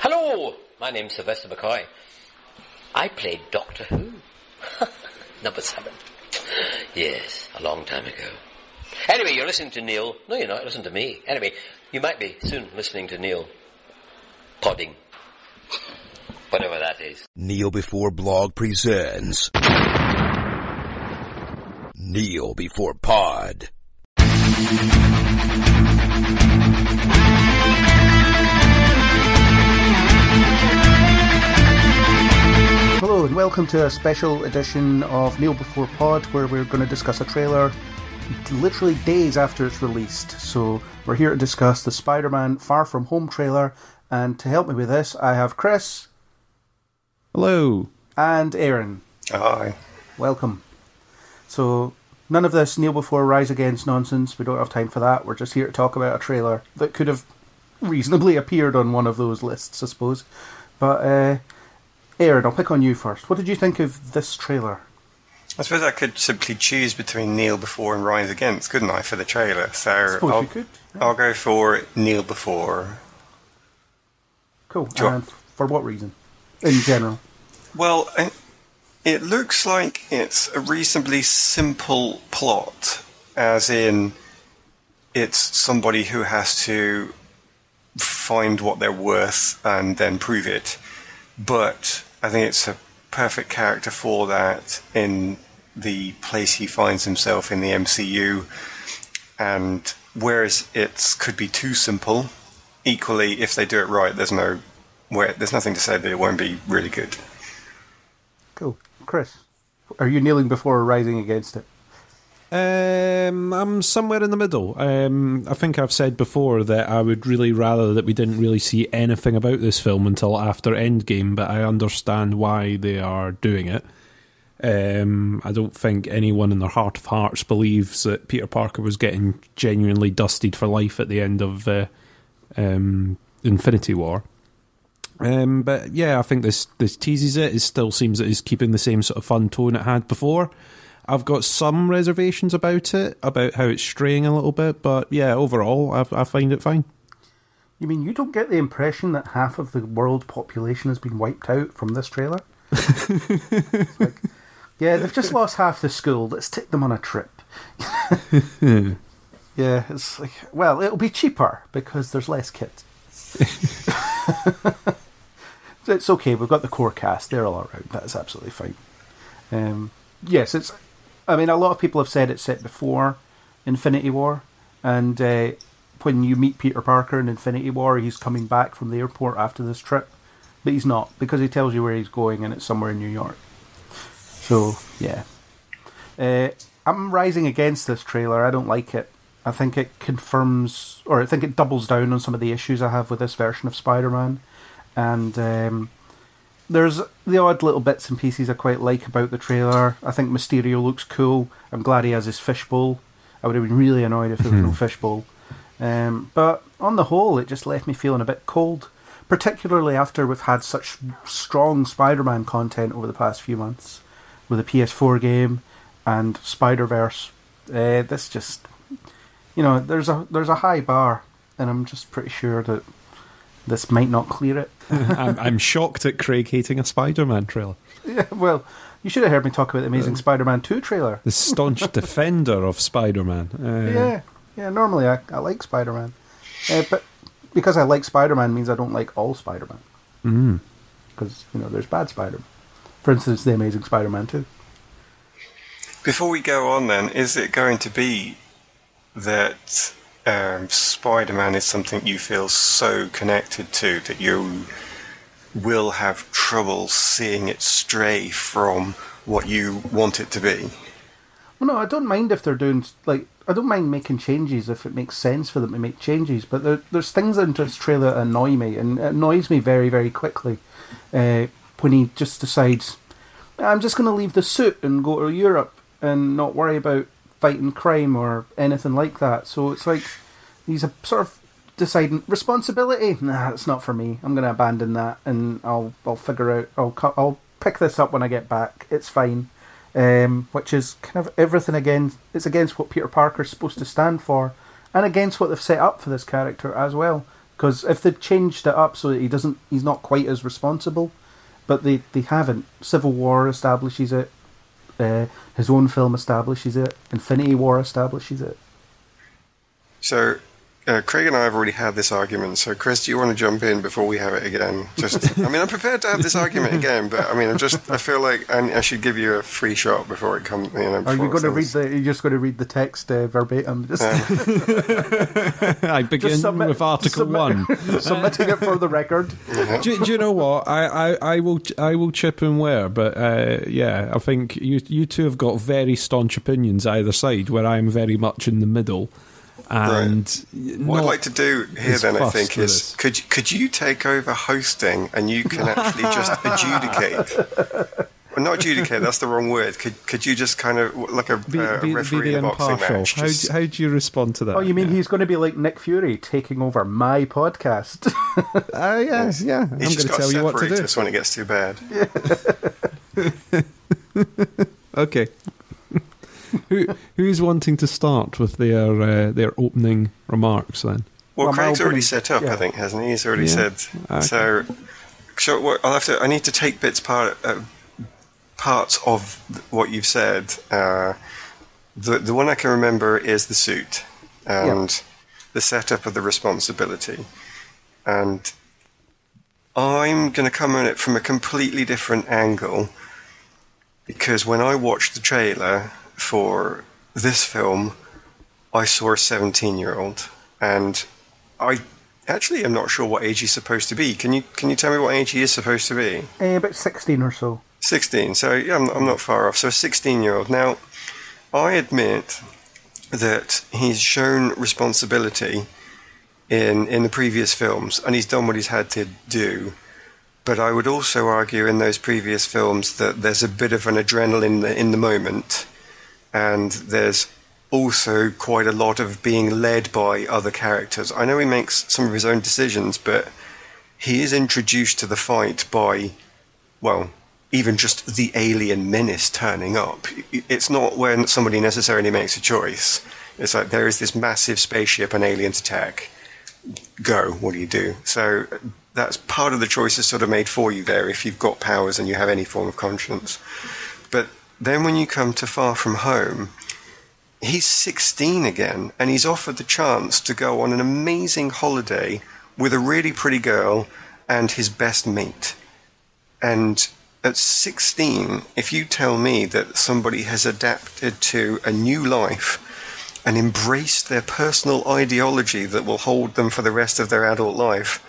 Hello, my name's Sylvester McCoy. I played Doctor Who. Number seven. Yes, a long time ago. Anyway, you're listening to Neil. No, you're not. Listen to me. Anyway, you might be soon listening to Neil. Podding. Whatever that is. Kneel Before Blog presents Kneel Before Pod. Hello and welcome to a special edition of Kneel Before Pod where we're going to discuss a trailer literally days after it's released. So we're here to discuss the Spider-Man Far From Home trailer and to help me with this I have Chris Hello. and Aaron. Aye. Welcome. So none of this Neil Before Rise Against nonsense. We don't have time for that. We're just here to talk about a trailer that could have reasonably appeared on one of those lists, I suppose. But uh, Aaron, I'll pick on you first. What did you think of this trailer? I suppose I could simply choose between Kneel Before and Rise Against, couldn't I, for the trailer? So I'll, you could, yeah. I'll go for Kneel Before. Cool. And for what reason? In general. Well, it looks like it's a reasonably simple plot, as in it's somebody who has to find what they're worth and then prove it. But I think it's a perfect character for that in the place he finds himself in the MCU. And whereas it could be too simple, equally, if they do it right, there's no where there's nothing to say that it won't be really good. Cool. Chris, are you kneeling before or rising against it? Um, I'm somewhere in the middle. Um, I think I've said before that I would really rather that we didn't really see anything about this film until after Endgame, but I understand why they are doing it. Um, I don't think anyone in their heart of hearts believes that Peter Parker was getting genuinely dusted for life at the end of uh, um, Infinity War. Um, but yeah, I think this this teases it. It still seems that it's keeping the same sort of fun tone it had before. I've got some reservations about it, about how it's straying a little bit, but yeah, overall, I, I find it fine. You mean you don't get the impression that half of the world population has been wiped out from this trailer? Like, yeah, they've just lost half the school. Let's take them on a trip. yeah, it's like, well, it'll be cheaper because there's less kids. it's okay. We've got the core cast; they're all around. That's absolutely fine. Um, yes, it's. I mean, a lot of people have said it's set before Infinity War, and uh, when you meet Peter Parker in Infinity War, he's coming back from the airport after this trip, but he's not because he tells you where he's going, and it's somewhere in New York. So yeah, uh, I'm rising against this trailer. I don't like it. I think it confirms, or I think it doubles down on some of the issues I have with this version of Spider-Man, and um, there's the odd little bits and pieces I quite like about the trailer. I think Mysterio looks cool. I'm glad he has his fishbowl. I would have been really annoyed if there was no fishbowl. Um, but on the whole, it just left me feeling a bit cold, particularly after we've had such strong Spider Man content over the past few months with the PS4 game and Spider Verse. Uh, this just, you know, there's a there's a high bar, and I'm just pretty sure that this might not clear it. I'm, I'm shocked at Craig hating a Spider-Man trailer. Yeah, well, you should have heard me talk about the Amazing Spider-Man 2 trailer. The staunch defender of Spider-Man. Uh, Yeah, yeah. Normally, I, I like Spider-Man, uh, but because I like Spider-Man means I don't like all Spider-Man. Mm. Because you know, there's bad Spider-Man. For instance, the Amazing Spider-Man 2. Before we go on, then, is it going to be that um, Spider-Man is something you feel so connected to that you will have trouble seeing it stray from what you want it to be? Well, no, I don't mind if they're doing like I don't mind making changes if it makes sense for them to make changes. But there, there's things in this trailer that annoy me, and annoys me very, very quickly. Uh, when he just decides, I'm just going to leave the suit and go to Europe and not worry about fighting crime or anything like that. So it's like he's a sort of deciding responsibility. Nah, it's not for me. I'm going to abandon that, and I'll I'll figure out. I'll I'll pick this up when I get back. It's fine. Um, which is kind of everything again. It's against what Peter Parker's supposed to stand for, and against what they've set up for this character as well. Because if they changed it up so that he doesn't, he's not quite as responsible, but they they haven't. Civil War establishes it. Uh, his own film establishes it. Infinity War establishes it. So, uh, Craig and I have already had this argument. So, Chris, do you want to jump in before we have it again? Just, I mean, I'm prepared to have this argument again, but I mean, I'm just, I feel like I, I should give you a free shot before it comes. You know, Are you before going to read the? You're just going to read the text uh, verbatim. Just, I begin submit- with Article submit- One. submitting it for the record. do, do you know what? I, I, I will I will chip and wear, but uh, yeah, I think you you two have got very staunch opinions either side, where I'm very much in the middle. And What I'd like to do here, then, I think, is could you- could you take over hosting and you can actually just adjudicate? Well, not adjudicate. That's the wrong word. Could could you just kind of like a, be, uh, be, be referee the in a boxing impartial. match? How, just- do- how do you respond to that? Oh, you mean yeah. he's going to be like Nick Fury taking over my podcast? Uh, yeah, yeah. I'm He's going just to got tell you what to separate do. us when it gets too bad. Okay. Who who's wanting to start with their uh, their opening remarks then? Well, Well, Craig's already set up, yeah. I think, hasn't he? He's already Yeah. said. Okay. So, so what, I'll have to. I need to take bits part uh, parts of what you've said. Uh, the the one I can remember is the suit and the setup of the responsibility, and I'm going to come at it from a completely different angle because when I watched the trailer for this film, I saw a 17 year old, and I actually am not sure what age he's supposed to be. Can you can you tell me what age he is supposed to be? Eh, about 16 or so. 16. So yeah, I'm, I'm not far off. So a 16 year old. Now, I admit that he's shown responsibility in in the previous films, and he's done what he's had to do. But I would also argue in those previous films that there's a bit of an adrenaline in the, in the moment, and there's also quite a lot of being led by other characters. I know he makes some of his own decisions, but he is introduced to the fight by, well, even just the alien menace turning up. It's not when somebody necessarily makes a choice. It's like there is this massive spaceship and aliens attack. Go. What do you do? So that's part of the choice is sort of made for you there if you've got powers and you have any form of conscience. But then when you come to Far From Home, he's 16 again and he's offered the chance to go on an amazing holiday with a really pretty girl and his best mate. And at 16, if you tell me that somebody has adapted to a new life and embraced their personal ideology that will hold them for the rest of their adult life,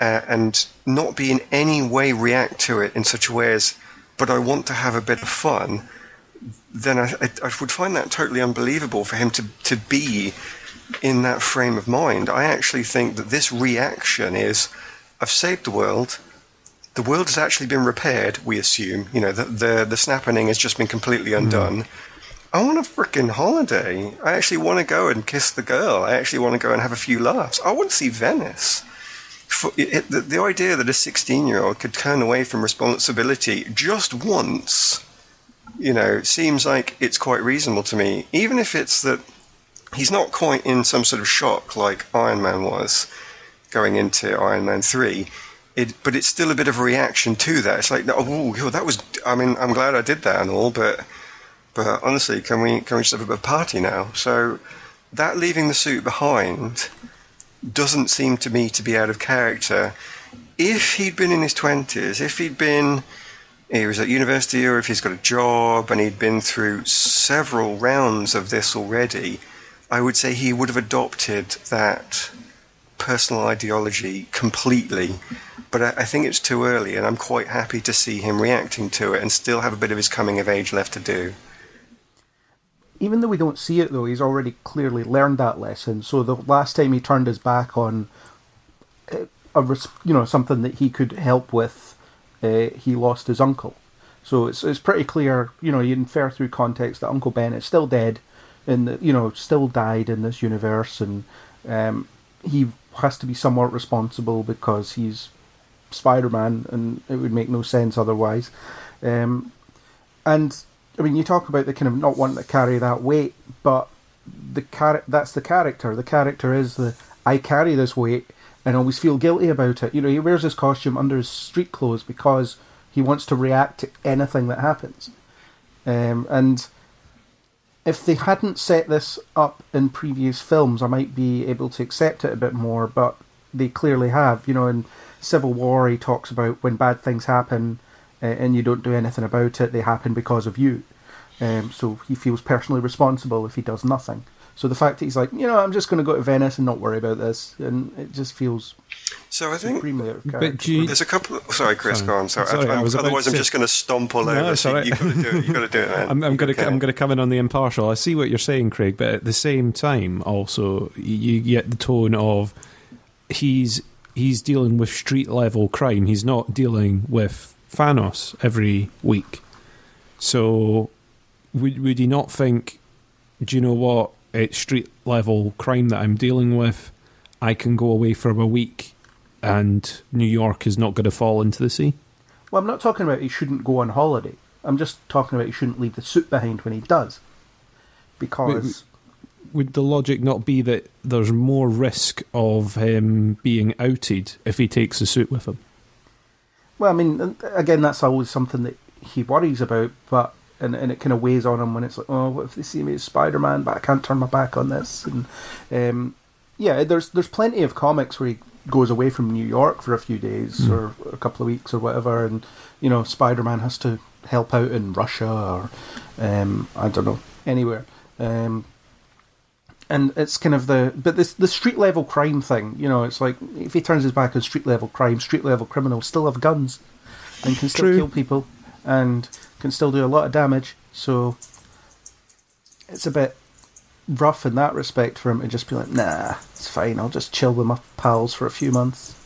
uh, and not be in any way react to it in such a way as, but I want to have a bit of fun, then I, I, I would find that totally unbelievable for him to, to be in that frame of mind. I actually think that this reaction is, I've saved the world. The world has actually been repaired, we assume. You know, the, the, the snapping has just been completely hmm. undone. I want a freaking holiday. I actually want to go and kiss the girl. I actually want to go and have a few laughs. I want to see Venice. For, it, the, the idea that a 16 year old could turn away from responsibility just once, you know, seems like it's quite reasonable to me. Even if it's that he's not quite in some sort of shock like Iron Man was going into Iron Man 3. It, but it's still a bit of a reaction to that. It's like, oh, that was. I mean, I'm glad I did that and all, but but honestly, can we can we just have a party now? So that leaving the suit behind doesn't seem to me to be out of character. If he'd been in his twenties, if he'd been he was at university or if he's got a job and he'd been through several rounds of this already, I would say he would have adopted that personal ideology completely. But I, I think it's too early, and I'm quite happy to see him reacting to it and still have a bit of his coming of age left to do. Even though we don't see it though, he's already clearly learned that lesson. So the last time he turned his back on uh, a you know something that he could help with, uh, he lost his uncle. So it's it's pretty clear, you know, you infer through context that Uncle Ben is still dead, and you know still died in this universe, and um, he has to be somewhat responsible because he's Spider-Man, and it would make no sense otherwise. Um, and I mean, you talk about the kind of not wanting to carry that weight, but the char- that's the character. The character is the I carry this weight, and always feel guilty about it. You know, he wears his costume under his street clothes because he wants to react to anything that happens. Um, and if they hadn't set this up in previous films, I might be able to accept it a bit more, but they clearly have. You know, in Civil War, he talks about when bad things happen uh, and you don't do anything about it, they happen because of you. Um, so he feels personally responsible if he does nothing. So the fact that he's like, you know, I'm just going to go to Venice and not worry about this, and it just feels So I think supremely out of But character. do you, there's a couple. Of, sorry, Chris, Sorry. go on. Sorry, Sorry, I- I was otherwise I'm say- just going to stomp all No, over. it's so all right. you got to do it. You've got to do it, man. I'm, I'm going to I'm going to come in on the impartial. I see what you're saying, Craig, but at the same time, also you you get the tone of he's he's dealing with street level crime. He's not dealing with Thanos every week. So would would he not think? Do you know what? It's street level crime that I'm dealing with. I can go away for a week, and New York is not going to fall into the sea. Well, I'm not talking about he shouldn't go on holiday. I'm just talking about he shouldn't leave the suit behind when he does. Because would the logic not be that there's more risk of him being outed if he takes the suit with him? Well, I mean, again, that's always something that he worries about, but and, and it kind of weighs on him when it's like, oh, what if they see me as Spider Man, but I can't turn my back on this? And um, yeah, there's there's plenty of comics where he goes away from New York for a few days or a couple of weeks or whatever, and you know, Spider Man has to help out in Russia or um, I don't know anywhere. Um, and it's kind of the but this the street level crime thing, you know, it's like if he turns his back on street level crime, street level criminals still have guns and can still True. kill people and can still do a lot of damage. So it's a bit rough in that respect for him to just be like, nah, it's fine. I'll just chill with my pals for a few months.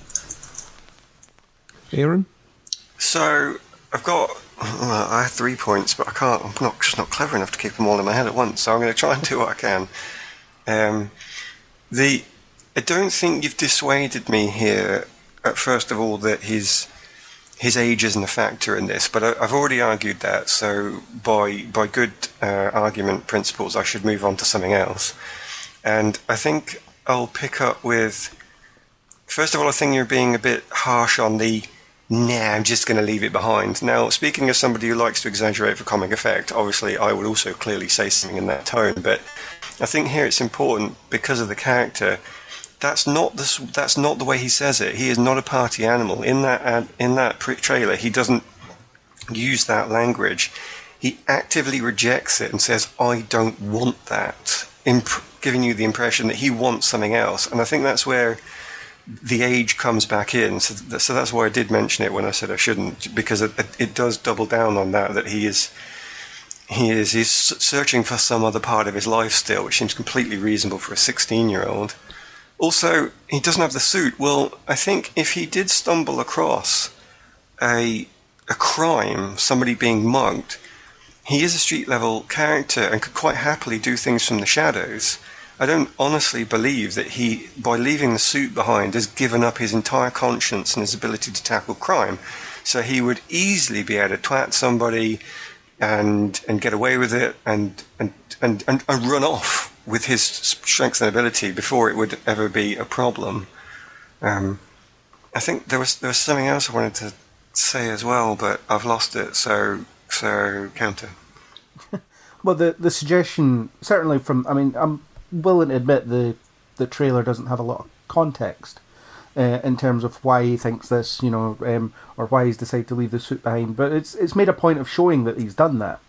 Aaron? So I've got. Well, I have three points, but I can't. I'm not just not clever enough to keep them all in my head at once. So I'm going to try and do what I can. Um, the I don't think you've dissuaded me here. At first of all, that his his age isn't a factor in this, but I, I've already argued that. So by by good uh, argument principles, I should move on to something else. And I think I'll pick up with. First of all, I think you're being a bit harsh on the nah, I'm just going to leave it behind. Now, speaking as somebody who likes to exaggerate for comic effect, obviously I would also clearly say something in that tone, but I think here it's important because of the character. That's not the that's not the way he says it. He is not a party animal. In that ad, in that pre- trailer, he doesn't use that language. He actively rejects it and says, "I don't want that," imp- giving you the impression that he wants something else. And I think that's where the age comes back in. So, th- so that's why I did mention it when I said I shouldn't, because it, it, does double down on that. That he is he is he's searching for some other part of his life still, which seems completely reasonable for a 16 year old. Also, he doesn't have the suit. Well, I think if he did stumble across a a crime, somebody being mugged, he is a street level character and could quite happily do things from the shadows. I don't honestly believe that he, by leaving the suit behind, has given up his entire conscience and his ability to tackle crime. So he would easily be able to twat somebody and and get away with it and and, and, and, and run off with his strength and ability before it would ever be a problem. Um, I think there was there was something else I wanted to say as well, but I've lost it. So so counter. Well, the the suggestion certainly from I mean I'm willing to admit the the trailer doesn't have a lot of context uh, in terms of why he thinks this, you know, um, or why he's decided to leave the suit behind. But it's it's made a point of showing that he's done that,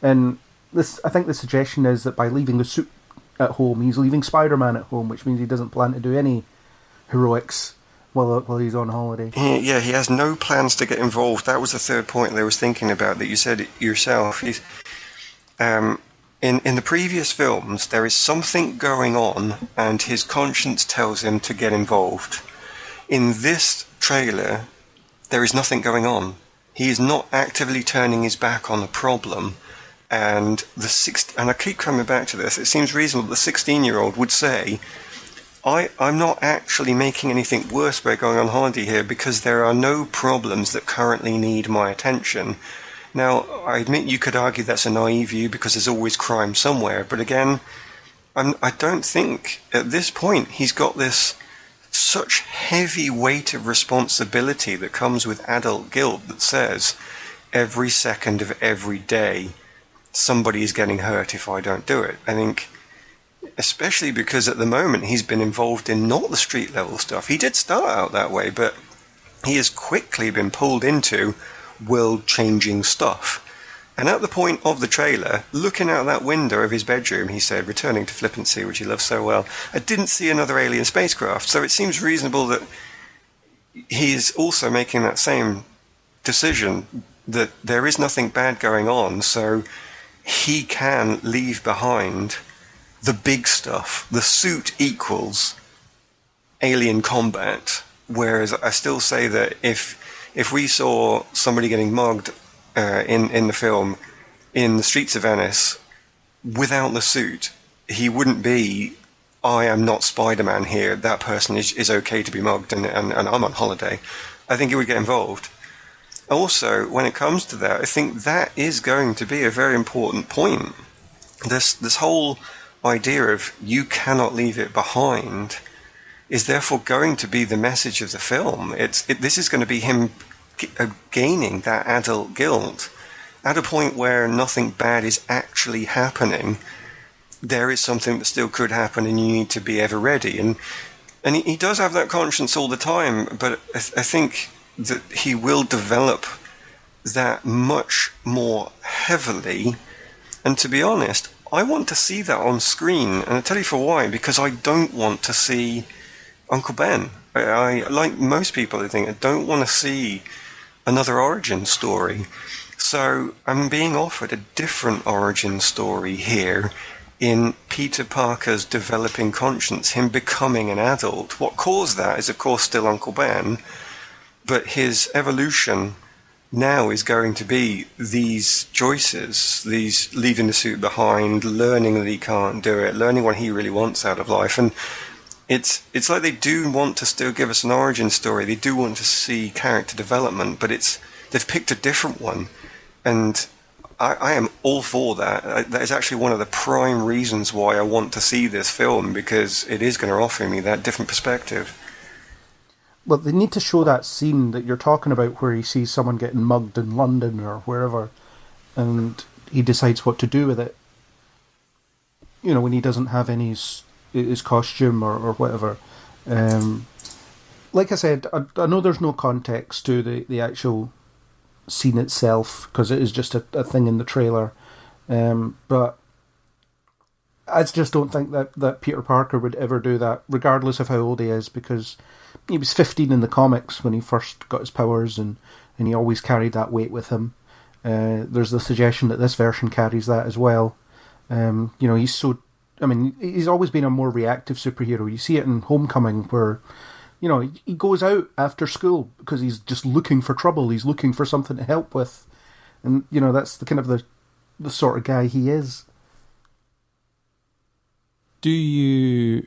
and this I think the suggestion is that by leaving the suit at home, he's leaving Spider-Man at home, which means he doesn't plan to do any heroics while while he's on holiday. Yeah, he has no plans to get involved. That was the third point that I was thinking about that you said yourself. He's, um, in in the previous films, there is something going on, and his conscience tells him to get involved. In this trailer, there is nothing going on. He is not actively turning his back on the problem. And the six, and I keep coming back to this. It seems reasonable. That the sixteen-year-old would say, I, I'm not actually making anything worse by going on holiday here because there are no problems that currently need my attention. Now, I admit you could argue that's a naive view because there's always crime somewhere, but again, I'm, I don't think at this point he's got this such heavy weight of responsibility that comes with adult guilt that says every second of every day somebody is getting hurt if I don't do it. I think, especially because at the moment he's been involved in not the street level stuff. He did start out that way, but he has quickly been pulled into world changing stuff. And at the point of the trailer, looking out that window of his bedroom, he said, returning to flippancy, which he loves so well, I didn't see another alien spacecraft. So it seems reasonable that he is also making that same decision that there is nothing bad going on, so he can leave behind the big stuff. The suit equals alien combat. Whereas I still say that if if we saw somebody getting mugged uh, in in the film in the streets of Venice without the suit, he wouldn't be. I am not Spider Man here. That person is, is okay to be mugged, and, and, and I'm on holiday. I think he would get involved. Also, when it comes to that, I think that is going to be a very important point. This this whole idea of you cannot leave it behind is therefore going to be the message of the film. It's it, this is going to be him Uh, gaining that adult guilt at a point where nothing bad is actually happening. There is something that still could happen, and you need to be ever ready. And and he, he does have that conscience all the time, but I, th- I think that he will develop that much more heavily. And to be honest, I want to see that on screen, and I'll tell you for why. Because I don't want to see Uncle Ben. I, I like most people, I think, I don't want to see another origin story. So I'm being offered a different origin story here in Peter Parker's developing conscience, him becoming an adult. What caused that is, of course, still Uncle Ben, but his evolution now is going to be these choices, these leaving the suit behind, learning that he can't do it, learning what he really wants out of life, and it's it's like they do want to still give us an origin story. They do want to see character development, but it's they've picked a different one, and I, I am all for that. I, that is actually one of the prime reasons why I want to see this film because it is going to offer me that different perspective. Well, they need to show that scene that you're talking about where he sees someone getting mugged in London or wherever, and he decides what to do with it. You know, when he doesn't have any his costume or, or whatever. Um, like I said, I, I know there's no context to the, the actual scene itself because it is just a, a thing in the trailer. Um, but I just don't think that, that Peter Parker would ever do that, regardless of how old he is, because he was 15 in the comics when he first got his powers, and, and he always carried that weight with him. Uh, there's the suggestion that this version carries that as well. Um, you know, he's so. I mean, he's always been a more reactive superhero. You see it in Homecoming, where, you know, he goes out after school because he's just looking for trouble. He's looking for something to help with, and you know that's the kind of the the sort of guy he is. do you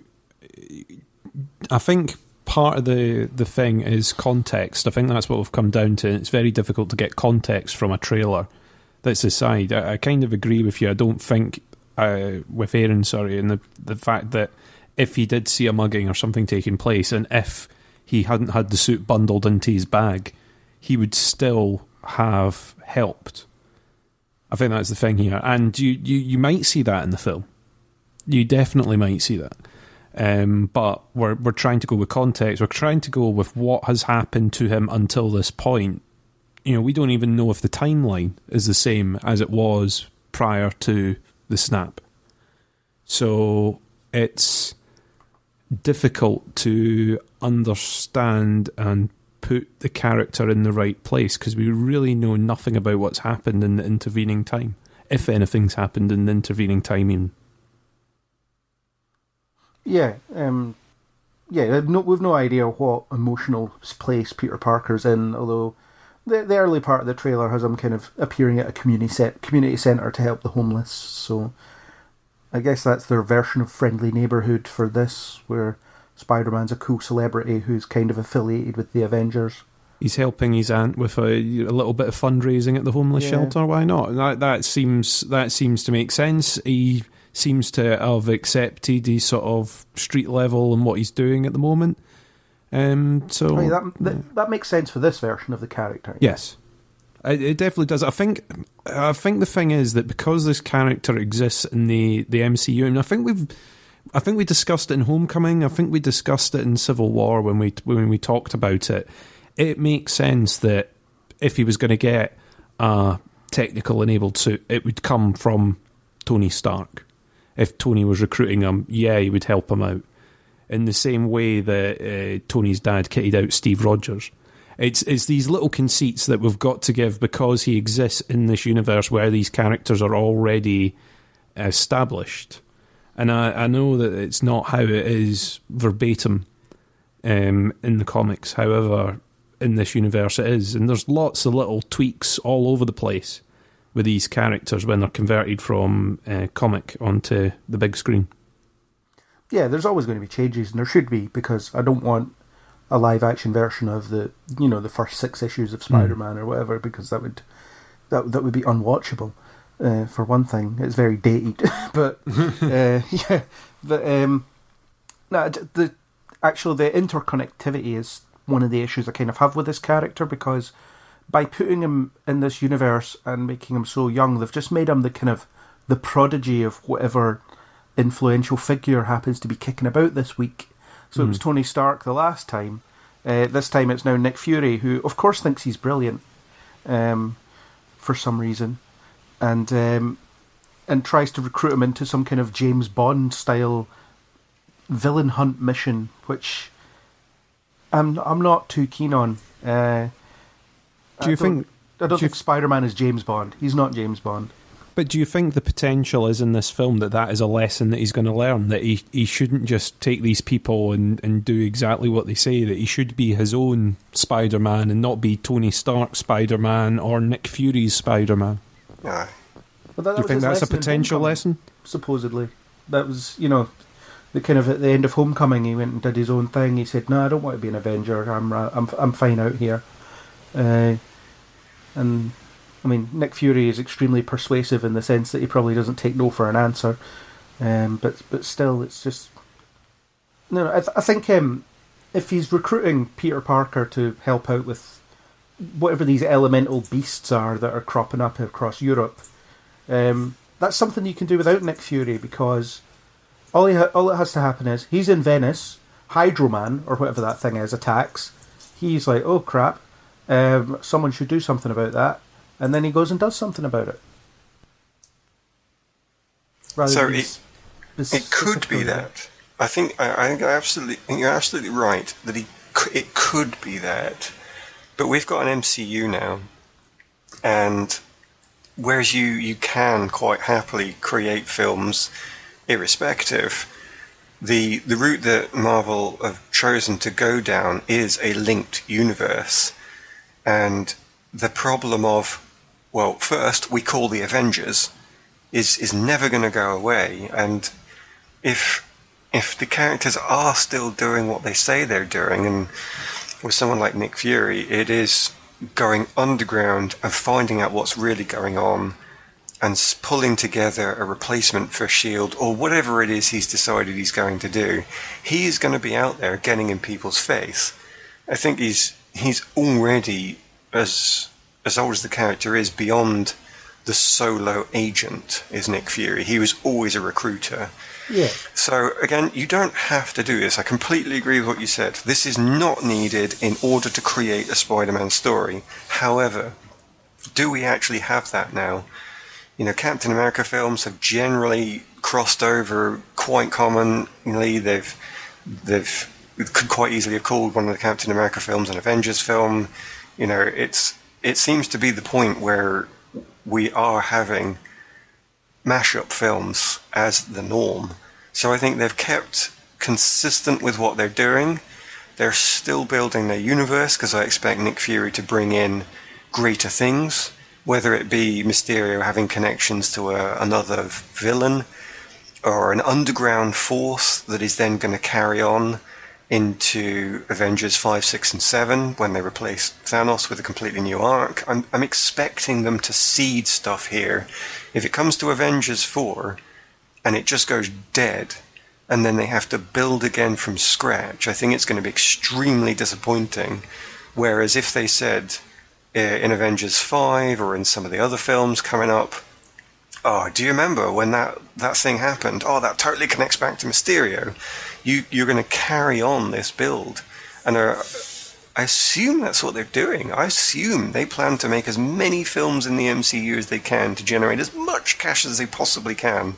i think part of the the thing is context i think that's what we've come down to it's very difficult to get context from a trailer that's aside i, I kind of agree with you i don't think uh, with aaron sorry and the the fact that if he did see a mugging or something taking place and if he hadn't had the suit bundled into his bag he would still have helped i think that's the thing here and you you, you might see that in the film you definitely might see that. Um, but we're we're trying to go with context. We're trying to go with what has happened to him until this point. You know, we don't even know if the timeline is the same as it was prior to the snap. So it's difficult to understand and put the character in the right place because we really know nothing about what's happened in the intervening time, if anything's happened in the intervening timing. Yeah, um, yeah. No, we've no idea what emotional place Peter Parker's in. Although the the early part of the trailer has him kind of appearing at a community set, community center to help the homeless. So I guess that's their version of friendly neighborhood for this, where Spider Man's a cool celebrity who's kind of affiliated with the Avengers. He's helping his aunt with a, a little bit of fundraising at the homeless Yeah. shelter. Why not? That that seems that seems to make sense. He seems to have accepted his sort of street level and what he's doing at the moment. Um, so mean, that, that that makes sense for this version of the character. Yes, it, it definitely does. I think I think the thing is that because this character exists in the the MCU, and I think we've. I think we discussed it in Homecoming. I think we discussed it in Civil War when we when we talked about it. It makes sense that if he was going to get a technical enabled suit, it would come from Tony Stark. If Tony was recruiting him, yeah, he would help him out. In the same way that uh, Tony's dad kitted out Steve Rogers. It's it's these little conceits that we've got to give because he exists in this universe where these characters are already established. And I, I know that it's not how it is verbatim um, in the comics. However, in this universe it is. And there's lots of little tweaks all over the place with these characters when they're converted from uh, comic onto the big screen. Yeah, there's always going to be changes, and there should be because I don't want a live action version of the you know the first six issues of Spider Man or whatever because that would that that would be unwatchable. Uh, for one thing, it's very dated, but uh, yeah, but um, no, the actual the interconnectivity is one of the issues I kind of have with this character because by putting him in this universe and making him so young, they've just made him the kind of the prodigy of whatever influential figure happens to be kicking about this week. So it was Tony Stark the last time. Uh, this time it's now Nick Fury, who of course thinks he's brilliant um, for some reason, and um, and tries to recruit him into some kind of James Bond style villain hunt mission, which I'm I'm not too keen on. Uh, Do you I think? I don't think Spider Man is James Bond. He's not James Bond. But do you think the potential is in this film that that is a lesson that he's going to learn? That he, he shouldn't just take these people and, and do exactly what they say, that he should be his own Spider Man and not be Tony Stark Spider Man or Nick Fury's Spider Man? Aye. But that, Do you think that's a potential lesson? Supposedly, that was you know, the kind of at the end of Homecoming, he went and did his own thing. He said, "No, I don't want to be an Avenger. I'm I'm I'm fine out here." Uh, and I mean, Nick Fury is extremely persuasive in the sense that he probably doesn't take no for an answer. Um, but but still, it's just no. I, th- I think um, if he's recruiting Peter Parker to help out with whatever these elemental beasts are that are cropping up across Europe, um, that's something you can do without Nick Fury because all he ha- all that has to happen is he's in Venice, Hydroman or whatever that thing is attacks. He's like, oh crap, um, someone should do something about that, and then he goes and does something about it. Rather So it- It could be that. I think I, I think absolutely I think you're absolutely right that he it could be that, but we've got an MCU now, and whereas you you can quite happily create films, irrespective. The the route that Marvel have chosen to go down is a linked universe, and the problem of well, first we call the Avengers is is never going to go away, and if if the characters are still doing what they say they're doing, and with someone like Nick Fury, it is going underground and finding out what's really going on, and pulling together a replacement for Shield or whatever it is he's decided he's going to do. He is going to be out there getting in people's face. I think he's he's already as as old as the character is beyond the solo agent is Nick Fury. He was always a recruiter. Yeah. So again, you don't have to do this. I completely agree with what you said. This is not needed in order to create a Spider-Man story. However, do we actually have that now? You know, Captain America films have generally crossed over quite commonly. They've they've could quite easily have called one of the Captain America films an Avengers film. You know, it's it seems to be the point where we are having mashup films as the norm. So I think they've kept consistent with what they're doing. They're still building their universe because I expect Nick Fury to bring in greater things, whether it be Mysterio having connections to a, another villain or an underground force that is then going to carry on into Avengers 5, 6, and 7 when they replace Thanos with a completely new arc. I'm, I'm expecting them to seed stuff here. If it comes to Avengers 4 and it just goes dead, and then they have to build again from scratch, I think it's going to be extremely disappointing. Whereas if they said uh, in Avengers 5 or in some of the other films coming up, oh, do you remember when that, that thing happened? Oh, that totally connects back to Mysterio. You, you're going to carry on this build. And uh, I assume that's what they're doing. I assume they plan to make as many films in the MCU as they can to generate as much cash as they possibly can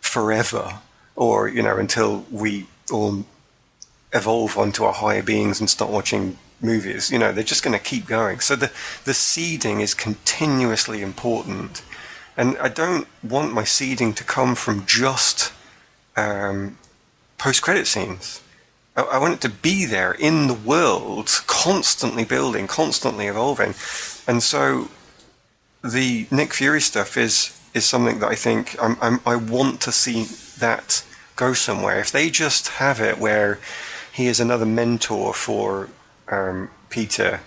forever. Or, you know, until we all evolve onto our higher beings and start watching movies. You know, they're just going to keep going. So the, the seeding is continuously important. And I don't want my seeding to come from just um, post credit scenes. I, I want it to be there in the world, constantly building, constantly evolving. And so the Nick Fury stuff is is something that I think I'm, I'm, i want to see that go somewhere. If they just have it where he is another mentor for um, Peter,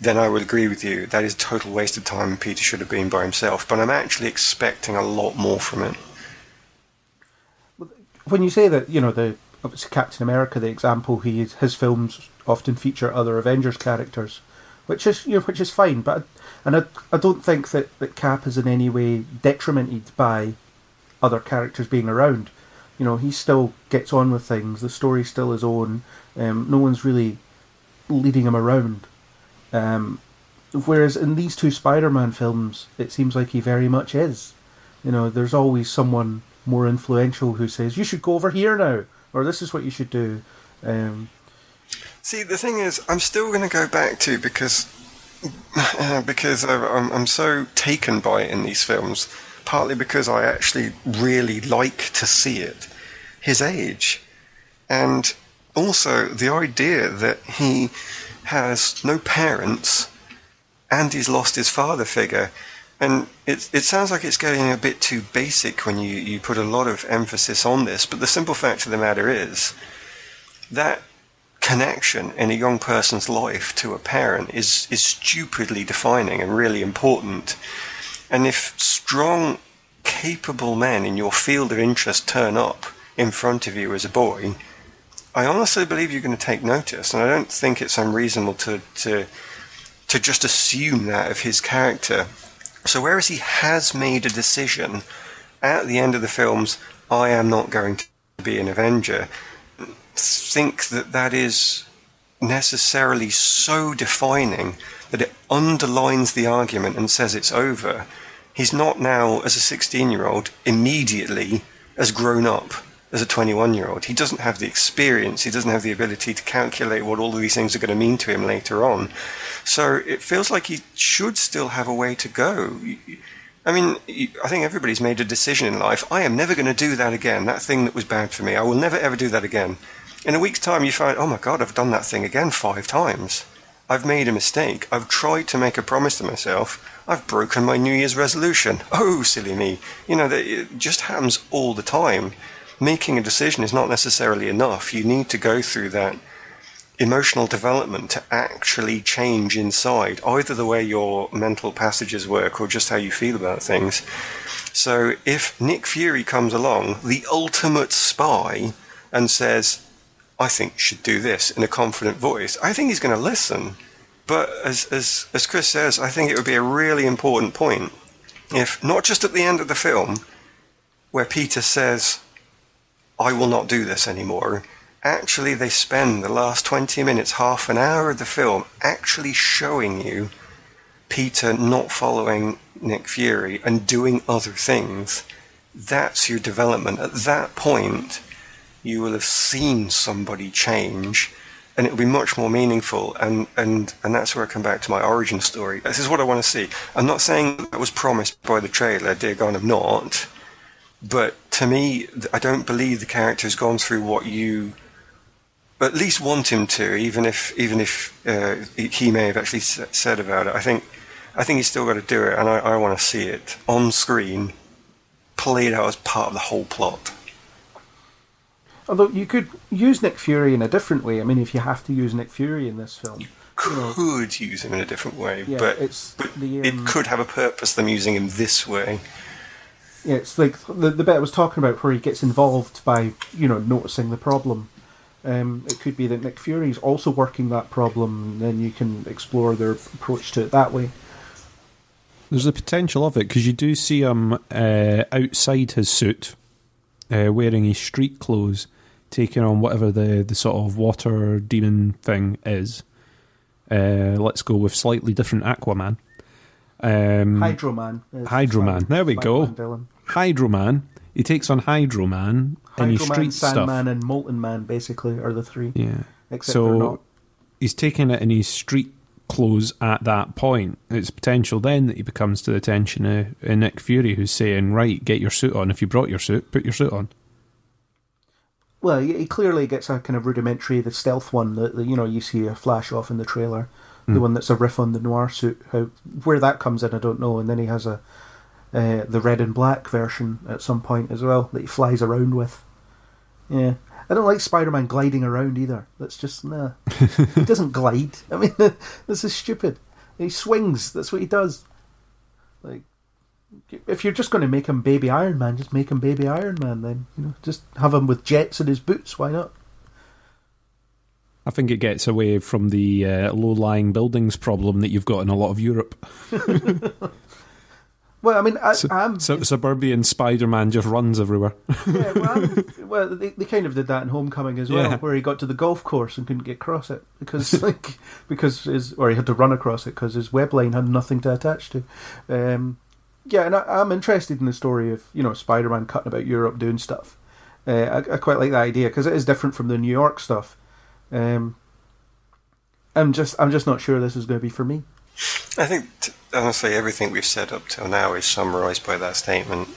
then I would agree with you. That is total waste of time. Peter should have been by himself. But I'm actually expecting a lot more from it. When you say that, you know, the obviously Captain America, the example, he his films often feature other Avengers characters, which is you know which is fine. But and I, I don't think that, that Cap is in any way detrimented by other characters being around. You know, he still gets on with things. The story's still his own. Um, no one's really leading him around. Um, whereas in these two Spider-Man films, it seems like he very much is. You know, there's always someone more influential who says, "You should go over here now," or "This is what you should do." Um, See, the thing is, I'm still going to go back to because because I'm, I'm so taken by it in these films. Partly because I actually really like to see it, his age, and also the idea that he has no parents and he's lost his father figure. And it, it sounds like it's getting a bit too basic when you, you put a lot of emphasis on this, but the simple fact of the matter is that connection in a young person's life to a parent is, is stupidly defining and really important. And if strong, capable men in your field of interest turn up in front of you as a boy, I honestly believe you're going to take notice, and I don't think it's unreasonable to to to just assume that of his character. So whereas he has made a decision at the end of the films, I am not going to be an Avenger. Think that that is necessarily so defining that it underlines the argument and says it's over. He's not now, as a 16 year old, immediately as grown up as a 21 year old. He doesn't have the experience, he doesn't have the ability to calculate what all of these things are going to mean to him later on. So it feels like he should still have a way to go. I mean, I think everybody's made a decision in life. I am never going to do that again. That thing that was bad for me. I will never ever do that again. In a week's time, you find, oh my God, I've done that thing again five times. I've made a mistake. I've tried to make a promise to myself. I've broken my New Year's resolution. Oh, silly me. You know, it just happens all the time making a decision is not necessarily enough. You need to go through that emotional development to actually change inside, either the way your mental passages work or just how you feel about things. So if Nick Fury comes along, the ultimate spy, and says, I think you should do this in a confident voice, I think he's going to listen. But as, as, as Chris says, I think it would be a really important point if, not just at the end of the film, where Peter says, I will not do this anymore. Actually, they spend the last 20 minutes, half an hour of the film actually showing you Peter not following Nick Fury and doing other things. That's your development. At that point, you will have seen somebody change and it will be much more meaningful and, and, and that's where I come back to my origin story. This is what I want to see. I'm not saying that was promised by the trailer, dear God, I'm not. But to me, I don't believe the character has gone through what you at least want him to, even if even if uh, he may have actually said about it. I think I think he's still got to do it, and I, I want to see it on screen, played out as part of the whole plot. Although you could use Nick Fury in a different way. I mean, if you have to use Nick Fury in this film, you could you know, use him in a different way, yeah, but, but the, um, it could have a purpose them using him this way. Yeah, it's like the the bit I was talking about where he gets involved by you know noticing the problem. Um, it could be that Nick Fury is also working that problem, and then you can explore their approach to it that way. There's a potential of it because you do see him uh, outside his suit, uh, wearing his street clothes, taking on whatever the, the sort of water demon thing is. Uh, let's go with slightly different Aquaman. Um, Hydro Man. Hydro Man. There we go. Villain. Hydro Man. He takes on Hydro Man in his Hydro Man, street stuff. Sandman, and Molten Man basically are the three. Yeah. Except so they're not. he's taking it in his street clothes at that point. It's potential then that he becomes to the attention of, of Nick Fury, who's saying, "Right, get your suit on. If you brought your suit, put your suit on." Well, he he clearly gets a kind of rudimentary, the stealth one that you know you see a flash off in the trailer, Hmm. the one that's a riff on the noir suit. How where that comes in, I don't know. And then he has a uh, the red and black version at some point as well that he flies around with. Yeah, I don't like Spider-Man gliding around either. That's just nah. he doesn't glide. I mean, this is stupid. He swings. That's what he does. Like, if you're just going to make him Baby Iron Man, just make him Baby Iron Man. Then you know, just have him with jets in his boots. Why not? I think it gets away from the uh, low-lying buildings problem that you've got in a lot of Europe. Well, I mean, I, I'm. su- suburban Spider-Man just runs everywhere. yeah, well, well, they, they kind of did that in Homecoming as well, Yeah. where he got to the golf course and couldn't get across it because, like, because his or he had to run across it because his web line had nothing to attach to. Um, yeah, and I, I'm interested in the story of you know Spider-Man cutting about Europe doing stuff. Uh, I, I quite like that idea because it is different from the New York stuff. Um, I'm just, I'm just not sure this is going to be for me. I think, honestly, everything we've said up till now is summarised by that statement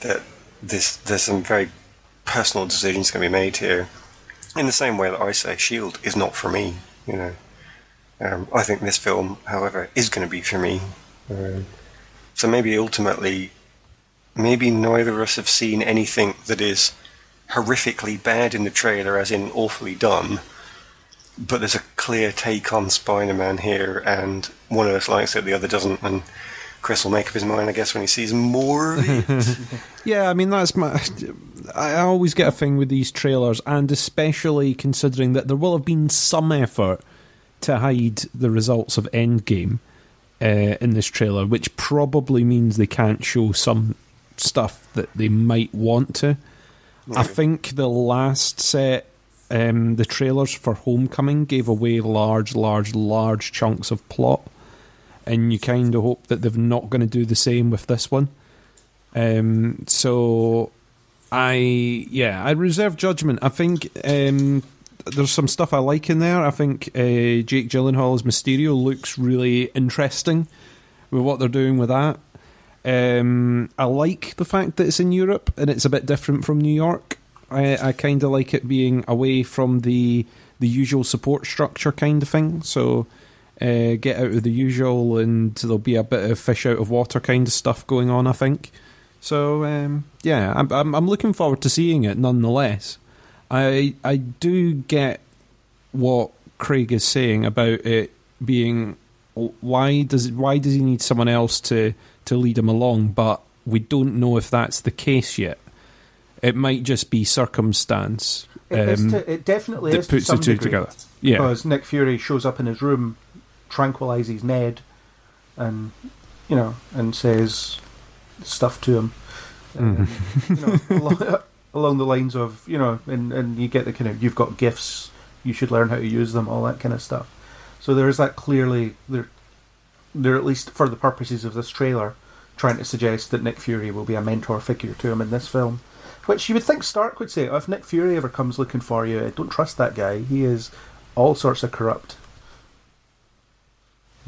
that this there's some very personal decisions going to be made here. In the same way that I say Shield is not for me, you know. Um, I think this film, however, is going to be for me. Um, so maybe ultimately, maybe neither of us have seen anything that is horrifically bad in the trailer, as in awfully done but there's a clear take on Spider-Man here, and one of us likes it, the other doesn't, and Chris will make up his mind, I guess, when he sees more of it. Yeah, I mean that's my. I always get a thing with these trailers, and especially considering that there will have been some effort to hide the results of Endgame uh, in this trailer, which probably means they can't show some stuff that they might want to. I think the last set, um, the trailers for Homecoming gave away large, large, large chunks of plot, and you kind of hope that they're not going to do the same with this one. Um, so I yeah, I reserve judgment. I think um, there's some stuff I like in there. I think uh, Jake Gyllenhaal as Mysterio looks really interesting with what they're doing with that. Um, I like the fact that it's in Europe and it's a bit different from New York. I, I kind of like it being away from the the usual support structure kind of thing. So uh, get out of the usual, and there'll be a bit of fish out of water kind of stuff going on. I think. So um, yeah, I'm, I'm I'm looking forward to seeing it. Nonetheless, I I do get what Craig is saying about it being why does why does he need someone else to to lead him along? But we don't know if that's the case yet. It might just be circumstance. It, is um, to, it definitely that is to puts the two degree, together. Yeah. Because Nick Fury shows up in his room, tranquilizes Ned, and you know, and says stuff to him. Um, Mm-hmm. you know, along, along the lines of you know, and and you get the kind of you've got gifts, you should learn how to use them, all that kind of stuff. So there is that clearly there, they're at least for the purposes of this trailer, trying to suggest that Nick Fury will be a mentor figure to him in this film. Which you would think Stark would say, oh, if Nick Fury ever comes looking for you, don't trust that guy. He is all sorts of corrupt.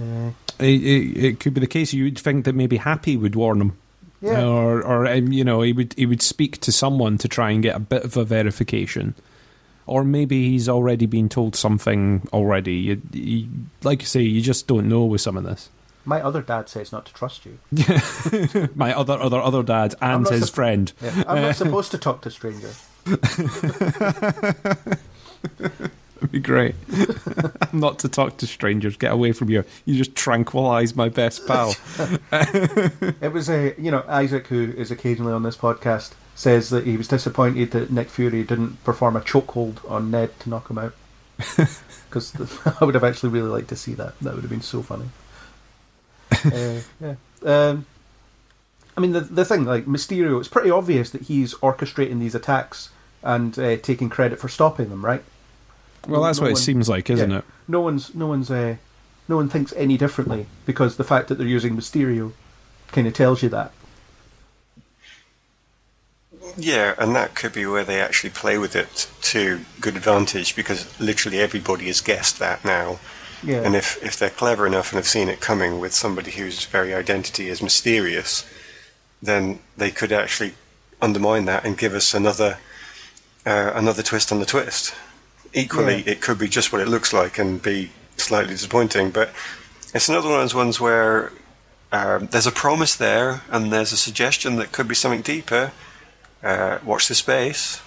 Uh, It, it, it could be the case. You would think that maybe Happy would warn him, yeah. or or um, you know he would he would speak to someone to try and get a bit of a verification, or maybe he's already been told something already. You, you, like you say, you just don't know with some of this. My other dad says not to trust you. My other other other dad and his supp- friend. Yeah, I'm not supposed to talk to strangers. That'd be great. Not to talk to strangers. Get away from here. You just tranquilise my best pal. It was a you know Isaac who is occasionally on this podcast says that he was disappointed that Nick Fury didn't perform a chokehold on Ned to knock him out because I would have actually really liked to see that. That would have been so funny. uh, yeah. Um, I mean the the thing like Mysterio, it's pretty obvious that he's orchestrating these attacks and uh, taking credit for stopping them, right? well, that's No what it seems like, isn't Yeah. it? No one's no one's uh, no one thinks any differently because the fact that they're using Mysterio kind of tells you that. Yeah, and that could be where they actually play with it to good advantage because literally everybody has guessed that now. Yeah. And if, if they're clever enough and have seen it coming with somebody whose very identity is mysterious, then they could actually undermine that and give us another uh, another twist on the twist. Equally, Yeah. it could be just what it looks like and be slightly disappointing, but it's another one of those ones where um, there's a promise there and there's a suggestion that could be something deeper. Uh, watch the space.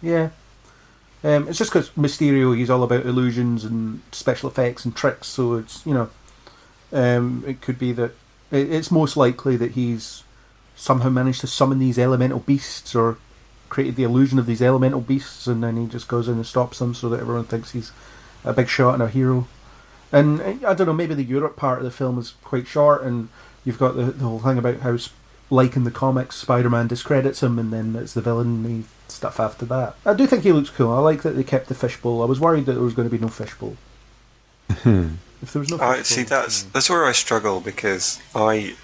Yeah. Um, it's just because Mysterio, he's all about illusions and special effects and tricks, so it's, you know, um, it could be that it, it's most likely that he's somehow managed to summon these elemental beasts or created the illusion of these elemental beasts, and then he just goes in and stops them so that everyone thinks he's a big shot and a hero. And uh, I don't know, maybe the Europe part of the film is quite short, and you've got the, the whole thing about how, like in the comics, Spider Man discredits him, and then it's the villain and stuff after that. I do think he looks cool. I like that they kept the fishbowl. I was worried that there was going to be no fishbowl. Hmm. if there was no uh, I fishbowl. see that's that's where I struggle because I,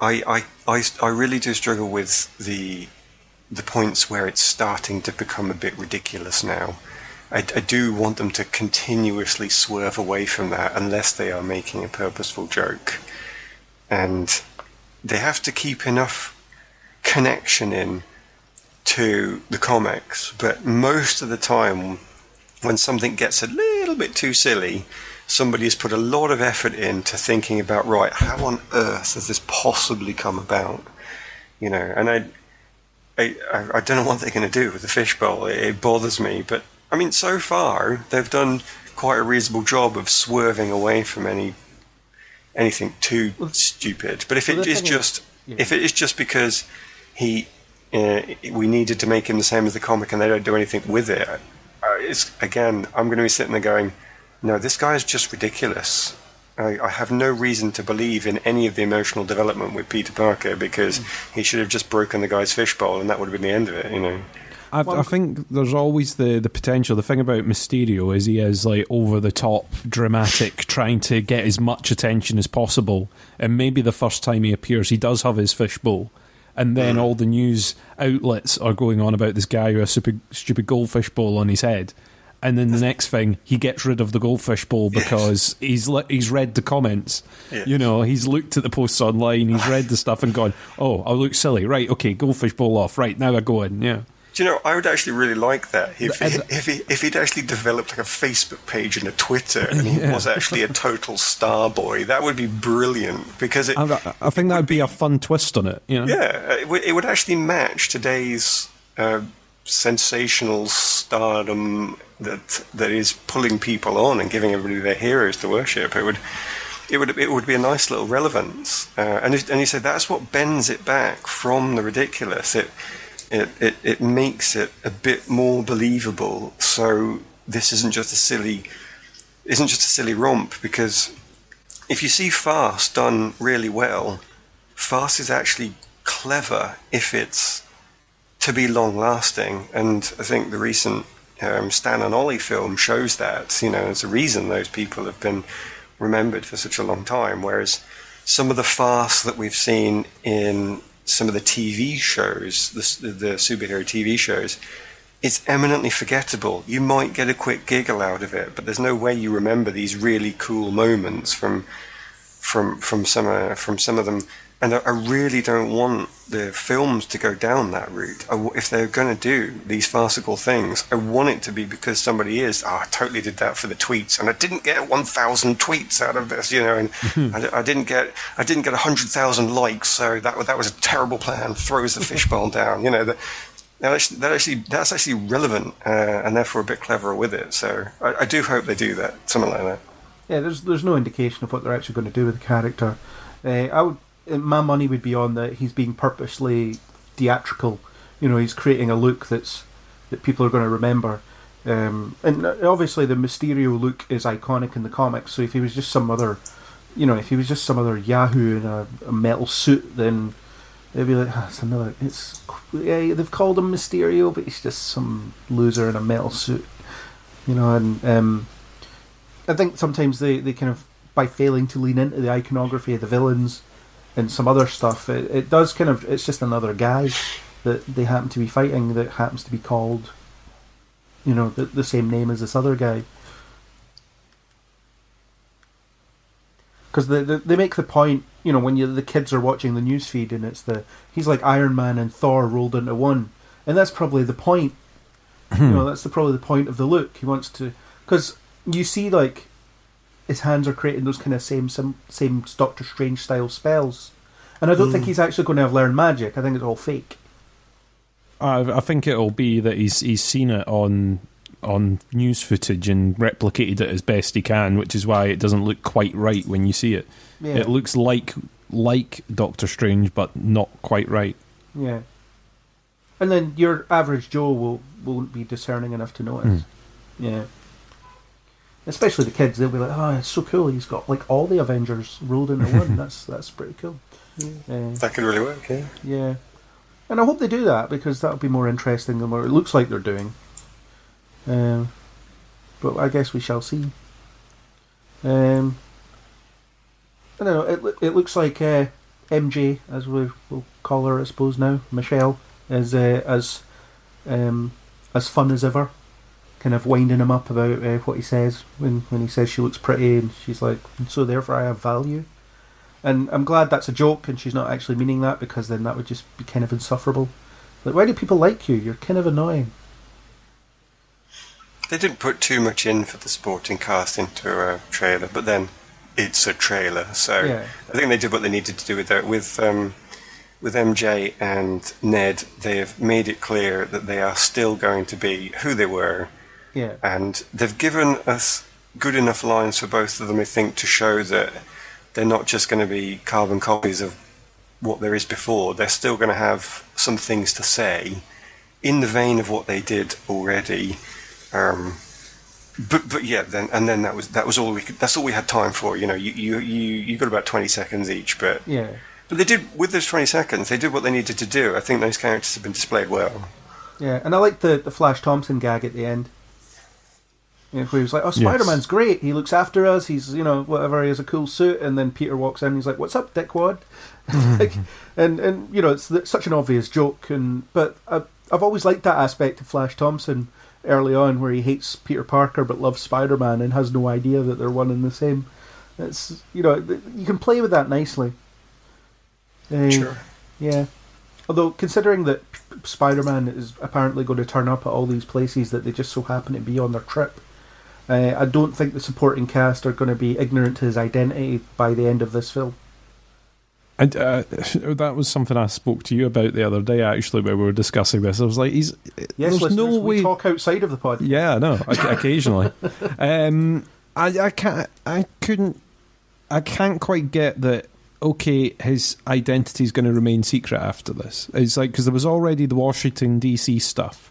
I, I, I, I really do struggle with the the points where it's starting to become a bit ridiculous now. I, I do want them to continuously swerve away from that unless they are making a purposeful joke, and they have to keep enough connection in to the comics. But most of the time, when something gets a little bit too silly, somebody has put a lot of effort into thinking about right, how on earth has this possibly come about? You know, and I, I, I don't know what they're going to do with the fishbowl. It, it bothers me, but I mean, so far they've done quite a reasonable job of swerving away from any anything too stupid. But if well, it is just yeah. if it is just because he uh, we needed to make him the same as the comic and they don't do anything with it, uh, it's again I'm going to be sitting there going, no, this guy is just ridiculous. I, I have no reason to believe in any of the emotional development with Peter Parker because he should have just broken the guy's fishbowl and that would have been the end of it, you know. I, I think there's always the, the potential. The thing about Mysterio is he is like over the top, dramatic, trying to get as much attention as possible. And maybe the first time he appears, he does have his fishbowl. And then mm. all the news outlets are going on about this guy who has a super, stupid goldfish bowl on his head. And then the next thing, he gets rid of the goldfish bowl because he's le- he's read the comments. Yes. You know, he's looked at the posts online, he's read the stuff and gone, "Oh, I look silly." Right? Okay, goldfish bowl off. Right now, I go in. Yeah. Do you know? I would actually really like that if And- if he if he'd actually developed like a Facebook page and a Twitter, and he was actually a total star boy. That would be brilliant because it. I, I think that would be a fun twist on it. You know? Yeah, it would, it would actually match today's uh, sensational stardom that that is pulling people on and giving everybody their heroes to worship. It would. It would it would be a nice little relevance, uh, and and you say that's what bends it back from the ridiculous. It it, it it makes it a bit more believable. So this isn't just a silly isn't just a silly romp because if you see farce done really well, farce is actually clever if it's to be long lasting. And I think the recent um, Stan and Ollie film shows that. You know, there's a reason those people have been remembered for such a long time. Whereas some of the farce that we've seen in some of the TV shows, the, the superhero TV shows, it's eminently forgettable. You might get a quick giggle out of it, but there's no way you remember these really cool moments from from from some uh, from some of them. And I, really don't want the films to go down that route. I if they're going to do these farcical things, I want it to be because somebody is. Oh, I totally did that for the tweets, and I didn't get 1,000 tweets out of this, you know, and I, I didn't get I didn't get 100,000 likes, so that that was a terrible plan. Throws the fishbowl down, you know. The, That actually, that actually, that's actually relevant uh, and therefore a bit cleverer with it. So I, I do hope they do that, something like that. Yeah, there's there's no indication of what they're actually going to do with the character. Uh, I would, my money would be on that he's being purposely theatrical. You know, he's creating a look that's that people are going to remember. Um, and uh, obviously, the Mysterio look is iconic in the comics. So if he was just some other, you know, if he was just some other Yahoo in a, a metal suit, then they'd be like, ah, it's another. It's yeah, they've called him Mysterio, but he's just some loser in a metal suit. You know, and um, I think sometimes they, they kind of by failing to lean into the iconography of the villains and some other stuff, it, it does kind of it's just another guy that they happen to be fighting that happens to be called, you know, the, the same name as this other guy. Because they, they they make the point, you know, when you the kids are watching the news feed and it's the he's like Iron Man and Thor rolled into one, and that's probably the point. you hmm. know, that's the probably the point of the look. He wants to because you see like his hands are creating those kind of same same, same Doctor Strange style spells, and I don't think hmm. he's actually going to have learned magic. I think it's all fake. I, I think it'll be that he's he's seen it on on news footage and replicated it as best he can, which is why it doesn't look quite right when you see it. Yeah. It looks like like Doctor Strange, but not quite right. Yeah. And then your average Joe will won't be discerning enough to notice. Hmm. Yeah. Especially the kids, they'll be like, "Oh, it's so cool! He's got like all the Avengers rolled into one. That's that's pretty cool." Yeah. That could really work, yeah. Yeah, and I hope they do that because that'll be more interesting than what it looks like they're doing. Um, but I guess we shall see. Um, I don't know. It it looks like uh, MJ, as we will call her, I suppose now, Michelle, is uh, as um, as fun as ever. Kind of winding him up about uh, what he says when when he says she looks pretty, and she's like, "So therefore, I have value." And I'm glad that's a joke and she's not actually meaning that because then that would just be kind of insufferable. Like, why do people like you? You're kind of annoying. They didn't put too much in for the sporting cast into a trailer, but then it's a trailer, so Yeah. I think they did what they needed to do with that. With um, with MJ and Ned, they have made it clear that they are still going to be who they were, Yeah. and they've given us good enough lines for both of them, I think, to show that they're not just going to be carbon copies of what there is before. They're still going to have some things to say in the vein of what they did already. Um, but but yeah, then and then that was that was all we could. That's all we had time for. You know, you you you, you got about twenty seconds each, but Yeah. but they did with those twenty seconds. They did what they needed to do. I think those characters have been displayed well. Yeah. And I like the, the Flash Thompson gag at the end. You know, where he was like, "Oh, Spider Man's great. He looks after us. He's you know whatever. He has a cool suit." And then Peter walks in. and He's like, "What's up, dickwad?" like, and and you know it's such an obvious joke. And but I, I've always liked that aspect of Flash Thompson early on, where he hates Peter Parker but loves Spider Man and has no idea that they're one and the same. It's you know you can play with that nicely. Um, Sure. Yeah. Although, considering that Spider Man is apparently going to turn up at all these places that they just so happen to be on their trip, uh, I don't think the supporting cast are going to be ignorant to his identity by the end of this film. And uh, that was something I spoke to you about the other day, actually, where we were discussing this. I was like, "He's Yes, there's no we way." talk outside of the pod. Yeah, I know. Occasionally, um, I, I can't. I couldn't. I can't quite get that. Okay, his identity is going to remain secret after this. It's like because there was already the Washington DC stuff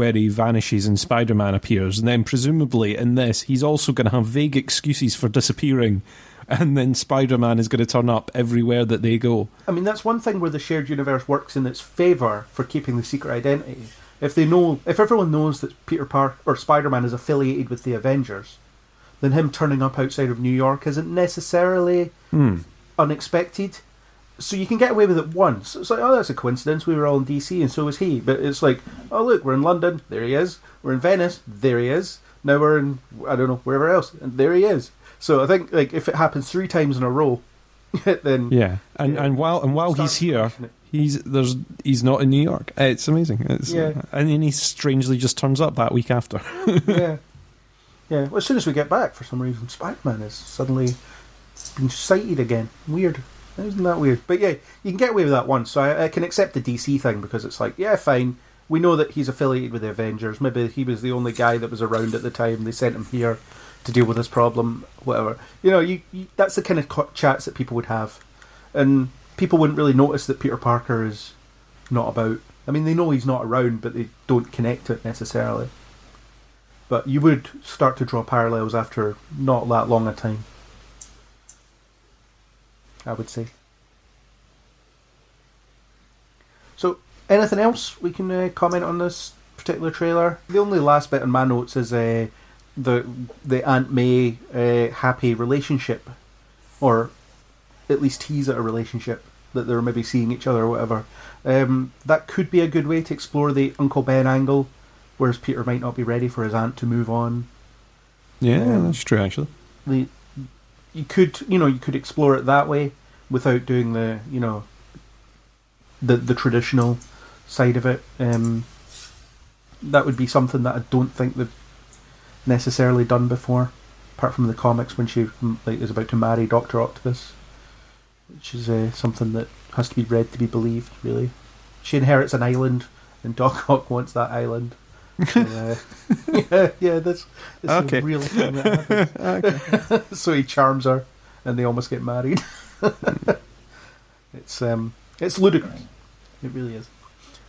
where he vanishes and Spider Man appears, and then presumably in this he's also going to have vague excuses for disappearing, and then Spider Man is going to turn up everywhere that they go. I mean, that's one thing where the shared universe works in its favour for keeping the secret identity. If they know, if everyone knows that Peter Parker or Spider Man is affiliated with the Avengers, then him turning up outside of New York isn't necessarily hmm. unexpected. So you can get away with it once. It's like, oh, that's a coincidence. We were all in DC, and so was he. But it's like, oh, look, we're in London. There he is. We're in Venice. There he is. Now we're in, I don't know, wherever else, and there he is. So I think, like, if it happens three times in a row, then Yeah, and Yeah. and while and while he's here, he's there's he's not in New York. It's amazing. It's, Yeah. and then he strangely just turns up that week after. yeah, yeah. Well, as soon as we get back, for some reason, Spider Man is suddenly been sighted again. Weird. Isn't that weird? But yeah, you can get away with that once. So I, I can accept the DC thing because it's like, yeah, fine. we know that he's affiliated with the Avengers. Maybe he was the only guy that was around at the time. They sent him here to deal with this problem, whatever. You know, you, you that's the kind of co- chats that people would have, and people wouldn't really notice that Peter Parker is not about. I mean, they know he's not around, but they don't connect to it necessarily. But you would start to draw parallels after not that long a time. I would say. So, anything else we can uh, comment on this particular trailer? The only last bit in my notes is uh, the the Aunt May uh, happy relationship, or at least tease at a relationship that they're maybe seeing each other or whatever. Um, that could be a good way to explore the Uncle Ben angle, whereas Peter might not be ready for his aunt to move on. Yeah, Um, that's true. Actually, The you could you know you could explore it that way without doing the you know the the traditional side of it. Um, that would be something that I don't think they've necessarily done before, apart from the comics when she like is about to marry Doctor Octopus, which is uh, something that has to be read to be believed. Really, she inherits an island, and Doc Ock wants that island. Uh, yeah, yeah, that's, that's Okay. a real thing that happens. so he charms her, and they almost get married. it's um, it's ludicrous. It really is.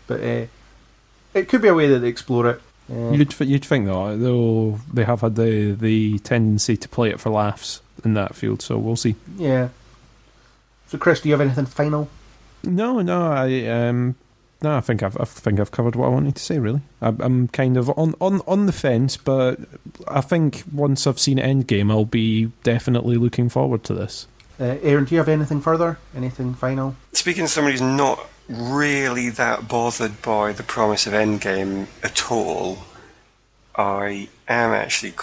But uh, it could be a way that they explore it. Uh, you'd you'd think though, though they have had the the tendency to play it for laughs in that field. So we'll see. yeah. So, Chris, do you have anything final? No, no, I um, no, I think I've I think I've covered what I wanted to say. Really, I, I'm kind of on, on on the fence, but I think once I've seen Endgame, I'll be definitely looking forward to this. Uh, Aaron, do you have anything further? Anything final? Speaking to somebody who's not really that bothered by the promise of Endgame at all, I am actually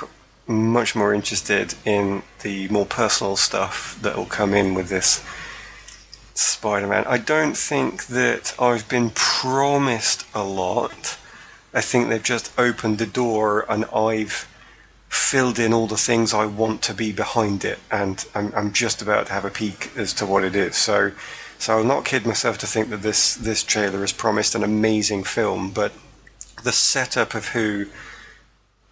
much more interested in the more personal stuff that will come in with this Spider-Man. I don't think that I've been promised a lot. I think they've just opened the door and I've filled in all the things I want to be behind it, and I'm, I'm just about to have a peek as to what it is. So, so I'll not kid myself to think that this this trailer has promised an amazing film, but the setup of who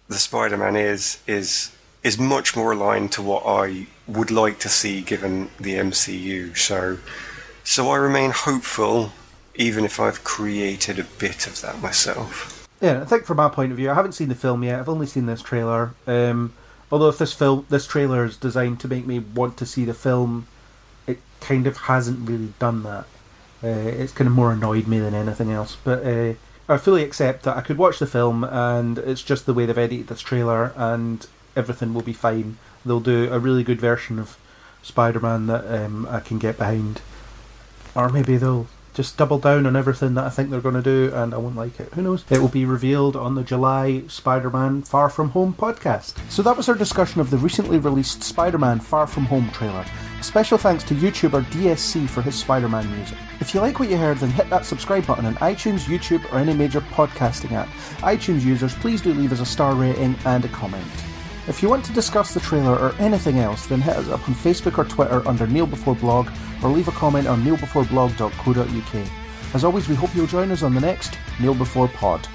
the Spider-Man is is is much more aligned to what I would like to see given the MCU. So, so I remain hopeful, even if I've created a bit of that myself. Yeah, I think from my point of view, I haven't seen the film yet. I've only seen this trailer. Um, although if this film, this trailer is designed to make me want to see the film, it kind of hasn't really done that. Uh, it's kind of more annoyed me than anything else. But uh, I fully accept that I could watch the film, and it's just the way they've edited this trailer, and everything will be fine. They'll do a really good version of Spider-Man that um, I can get behind, or maybe they'll just double down on everything that I think they're going to do, and I won't like it. Who knows? It will be revealed on the July Spider Man Far From Home podcast. So that was our discussion of the recently released Spider Man Far From Home trailer. Special thanks to YouTuber DSC for his Spider Man music. If you like what you heard, then hit that subscribe button on iTunes, YouTube, or any major podcasting app. iTunes users, please do leave us a star rating and a comment. If you want to discuss the trailer or anything else, then hit us up on Facebook or Twitter under Kneel Before Blog or leave a comment on kneelbeforeblog.co.uk. As always, we hope you'll join us on the next Kneel Before Pod.